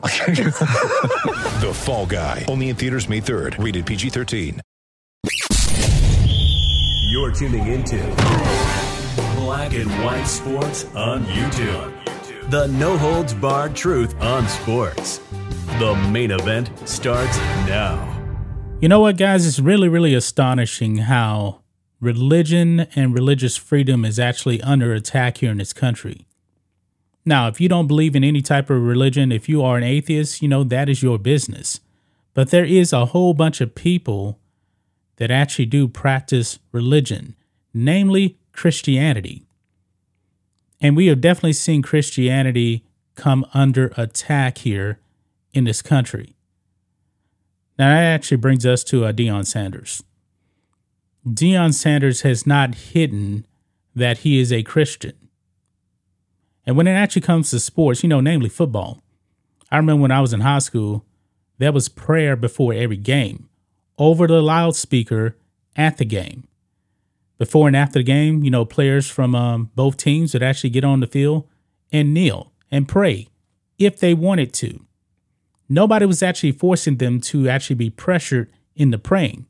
The Fall Guy. Only in theaters May 3rd. Rated PG-13. You're tuning into Black and White Sports on YouTube. The no holds barred truth on sports. The main event starts now. You know what, guys? It's really, really astonishing how religion and religious freedom is actually under attack here in this country. Now, if you don't believe in any type of religion, if you are an atheist, you know, that is your business. But there is a whole bunch of people that actually do practice religion, namely Christianity. And we have definitely seen Christianity come under attack here in this country. Now, that actually brings us to uh, Deion Sanders. Deion Sanders has not hidden that he is a Christian. And when it actually comes to sports, you know, namely football, I remember when I was in high school, there was prayer before every game over the loudspeaker at the game. Before and after the game, you know, players from um, both teams would actually get on the field and kneel and pray if they wanted to. Nobody was actually forcing them to actually be pressured into praying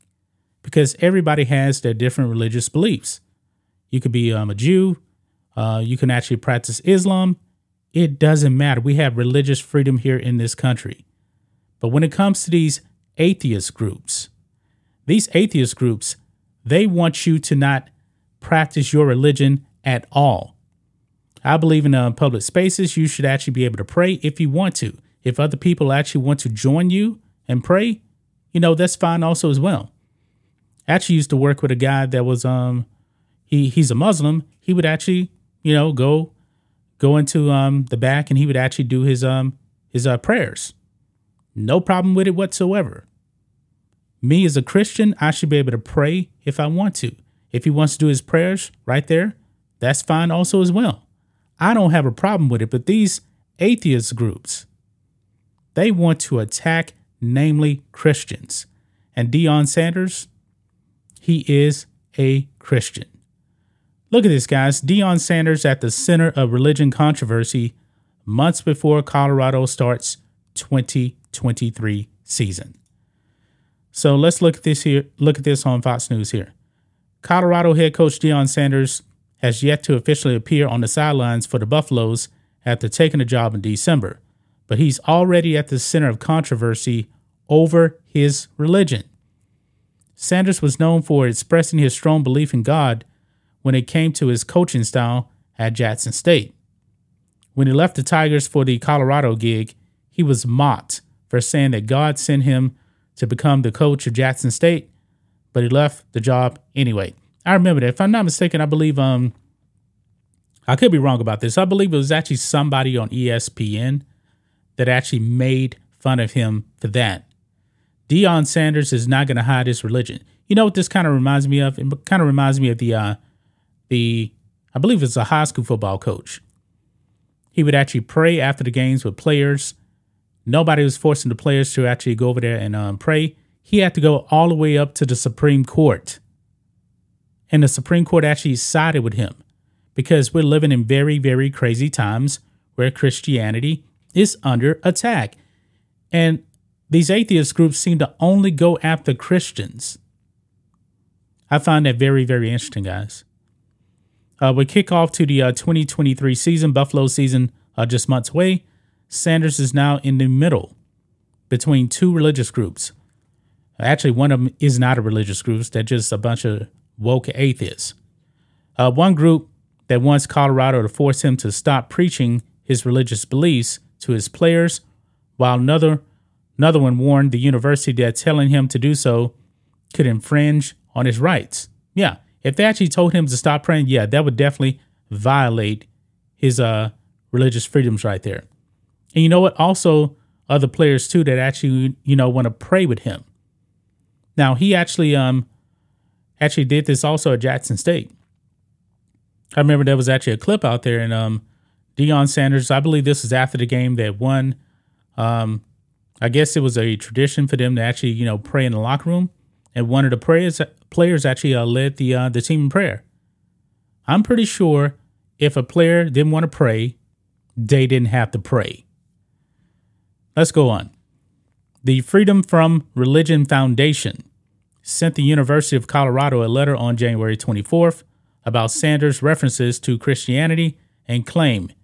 because everybody has their different religious beliefs. You could be um, a Jew, uh, you can actually practice Islam. It doesn't matter. We have religious freedom here in this country. But when it comes to these atheist groups, these atheist groups, they want you to not practice your religion at all. I believe in uh, public spaces, you should actually be able to pray if you want to. If other people actually want to join you and pray, you know, that's fine also as well. I actually used to work with a guy that was um he he's a Muslim. He would actually, you know, go go into um the back and he would actually do his um his uh prayers. No problem with it whatsoever. Me as a Christian, I should be able to pray if I want to. If he wants to do his prayers right there, that's fine also as well. I don't have a problem with it, but these atheist groups, they want to attack, namely Christians. And Deion Sanders, he is a Christian. Look at this, guys. Deion Sanders at the center of religion controversy months before Colorado starts 2023 season. So let's look at this here. Look at this on Fox News here. Colorado head coach Deion Sanders has yet to officially appear on the sidelines for the Buffaloes after taking the job in December, but he's already at the center of controversy over his religion. Sanders was known for expressing his strong belief in God when it came to his coaching style at Jackson State. When he left the Tigers for the Colorado gig, he was mocked for saying that God sent him to become the coach of Jackson State, but he left the job anyway. I remember that. If I'm not mistaken, I believe um I could be wrong about this. I believe it was actually somebody on ESPN that actually made fun of him for that. Deion Sanders is not going to hide his religion. You know what this kind of reminds me of? It kind of reminds me of the uh the I believe it's a high school football coach. He would actually pray after the games with players. Nobody was forcing the players to actually go over there and um, pray. He had to go all the way up to the Supreme Court. And the Supreme Court actually sided with him because we're living in very, very crazy times where Christianity is under attack. And these atheist groups seem to only go after Christians. I find that very, very interesting, guys. Uh, we kick off to the uh, 2023 season, Buffalo season, uh, just months away. Sanders is now in the middle between two religious groups. Actually, one of them is not a religious group, they're just a bunch of woke atheists. Uh, one group that wants Colorado to force him to stop preaching his religious beliefs to his players, while another another one warned the university that telling him to do so could infringe on his rights. Yeah, if they actually told him to stop praying, yeah, that would definitely violate his uh religious freedoms right there. And you know what? Also, other players too that actually you know want to pray with him. Now he actually um actually did this also at Jackson State. I remember there was actually a clip out there, and um, Deion Sanders. I believe this is after the game that won. Um, I guess it was a tradition for them to actually, you know, pray in the locker room, and one of the players players actually uh, led the uh, the team in prayer. I'm pretty sure if a player didn't want to pray, they didn't have to pray. Let's go on. The Freedom from Religion Foundation sent the University of Colorado a letter on January 24th about Sanders' references to Christianity and claimed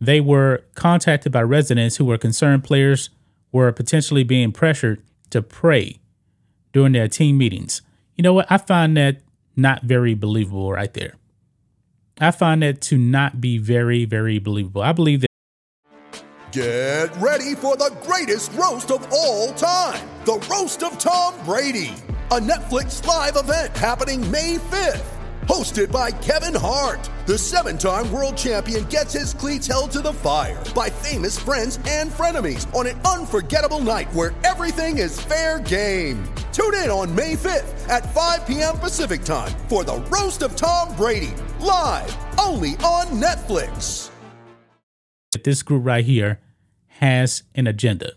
they were contacted by residents who were concerned players were potentially being pressured to pray during their team meetings. You know what? I find that not very believable right there. I find that to not be very, very believable. I believe that. Get ready for the greatest roast of all time the Roast of Tom Brady, a Netflix live event happening May 5th. Hosted by Kevin Hart, the seven time world champion gets his cleats held to the fire by famous friends and frenemies on an unforgettable night where everything is fair game. Tune in on May 5th at 5 p.m. Pacific time for the Roast of Tom Brady, live only on Netflix. This group right here has an agenda.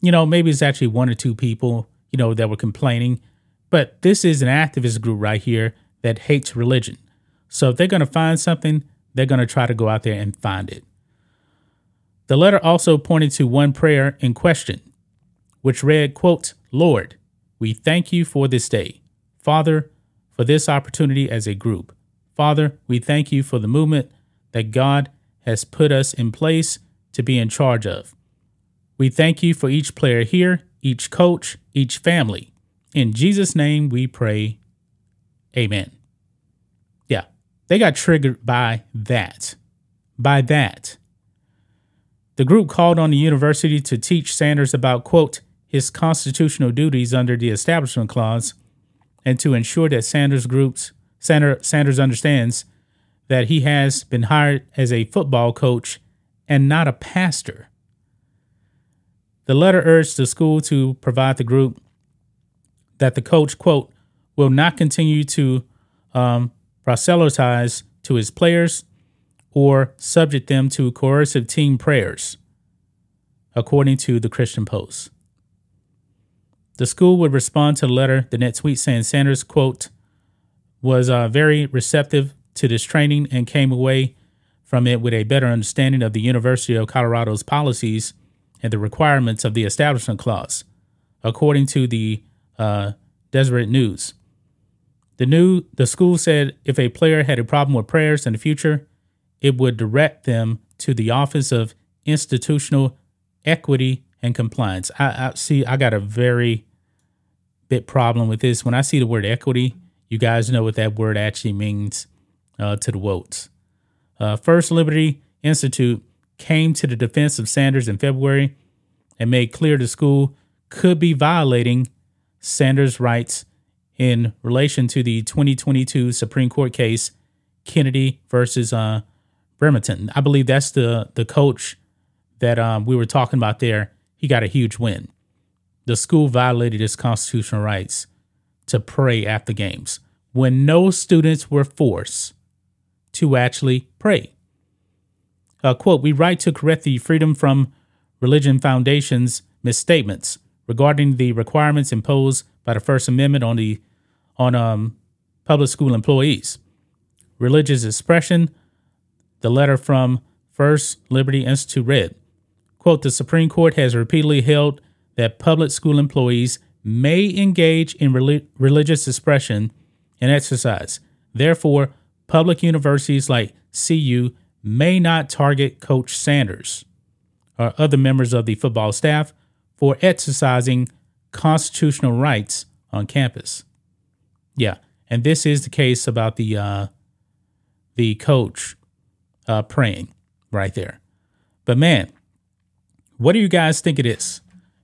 You know, maybe it's actually one or two people, you know, that were complaining, but this is an activist group right here that hates religion. So if they're going to find something, they're going to try to go out there and find it. The letter also pointed to one prayer in question, which read, quote, Lord, we thank you for this day. Father, for this opportunity as a group. Father, we thank you for the movement that God has put us in place to be in charge of. We thank you for each player here, each coach, each family. In Jesus' name we pray. Amen. Yeah, they got triggered by that. By that. The group called on the university to teach Sanders about, quote, his constitutional duties under the Establishment Clause and to ensure that Sanders groups Sanders understands that he has been hired as a football coach and not a pastor. The letter urged the school to provide the group that the coach, quote, will not continue to um, proselytize to his players or subject them to coercive team prayers, according to the Christian Post. The school would respond to the letter, the net tweet saying Sanders, quote, was uh, very receptive to this training and came away from it with a better understanding of the University of Colorado's policies and the requirements of the Establishment Clause, according to the uh, Deseret News. The new the school said if a player had a problem with prayers in the future, it would direct them to the Office of Institutional Equity and Compliance. I, I see. I got a very bit problem with this. When I see the word equity, you guys know what that word actually means uh, to the votes. Uh, First Liberty Institute came to the defense of Sanders in February and made clear the school could be violating Sanders' rights in relation to the 2022 Supreme Court case Kennedy versus uh, Bremerton. I believe that's the the coach that um, we were talking about there. He got a huge win. The school violated its constitutional rights to pray after games when no students were forced to actually pray. Uh, quote, we write to correct the Freedom from Religion Foundation's misstatements regarding the requirements imposed by the First Amendment on the on um, public school employees. Religious expression, the letter from First Liberty Institute read, quote, the Supreme Court has repeatedly held that public school employees may engage in rel- religious expression and exercise. Therefore, public universities like CU may not target Coach Sanders or other members of the football staff for exercising constitutional rights on campus. Yeah, and this is the case about the uh, the coach uh, praying right there. But man, what do you guys think it is?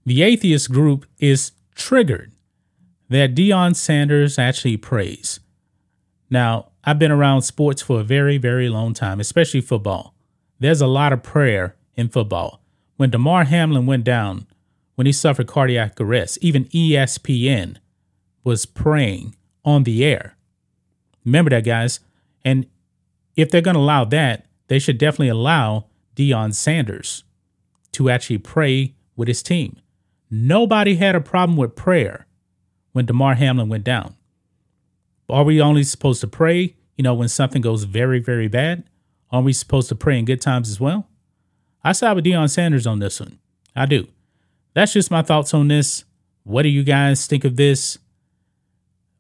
The atheist group is triggered that Deion Sanders actually prays. Now, I've been around sports for a very, very long time, especially football. There's a lot of prayer in football. When Damar Hamlin went down, when he suffered cardiac arrest, even ESPN was praying on the air. Remember that, guys. And if they're going to allow that, they should definitely allow Deion Sanders to actually pray with his team. Nobody had a problem with prayer when Damar Hamlin went down. Are we only supposed to pray, you know, when something goes very, very bad? Are we supposed to pray in good times as well? I side with Deion Sanders on this one. I do. That's just my thoughts on this. What do you guys think of this?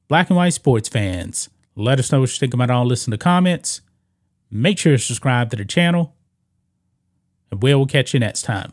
Black and white sports fans, let us know what you think about all this in the comments. Make sure to subscribe to the channel. And we'll catch you next time.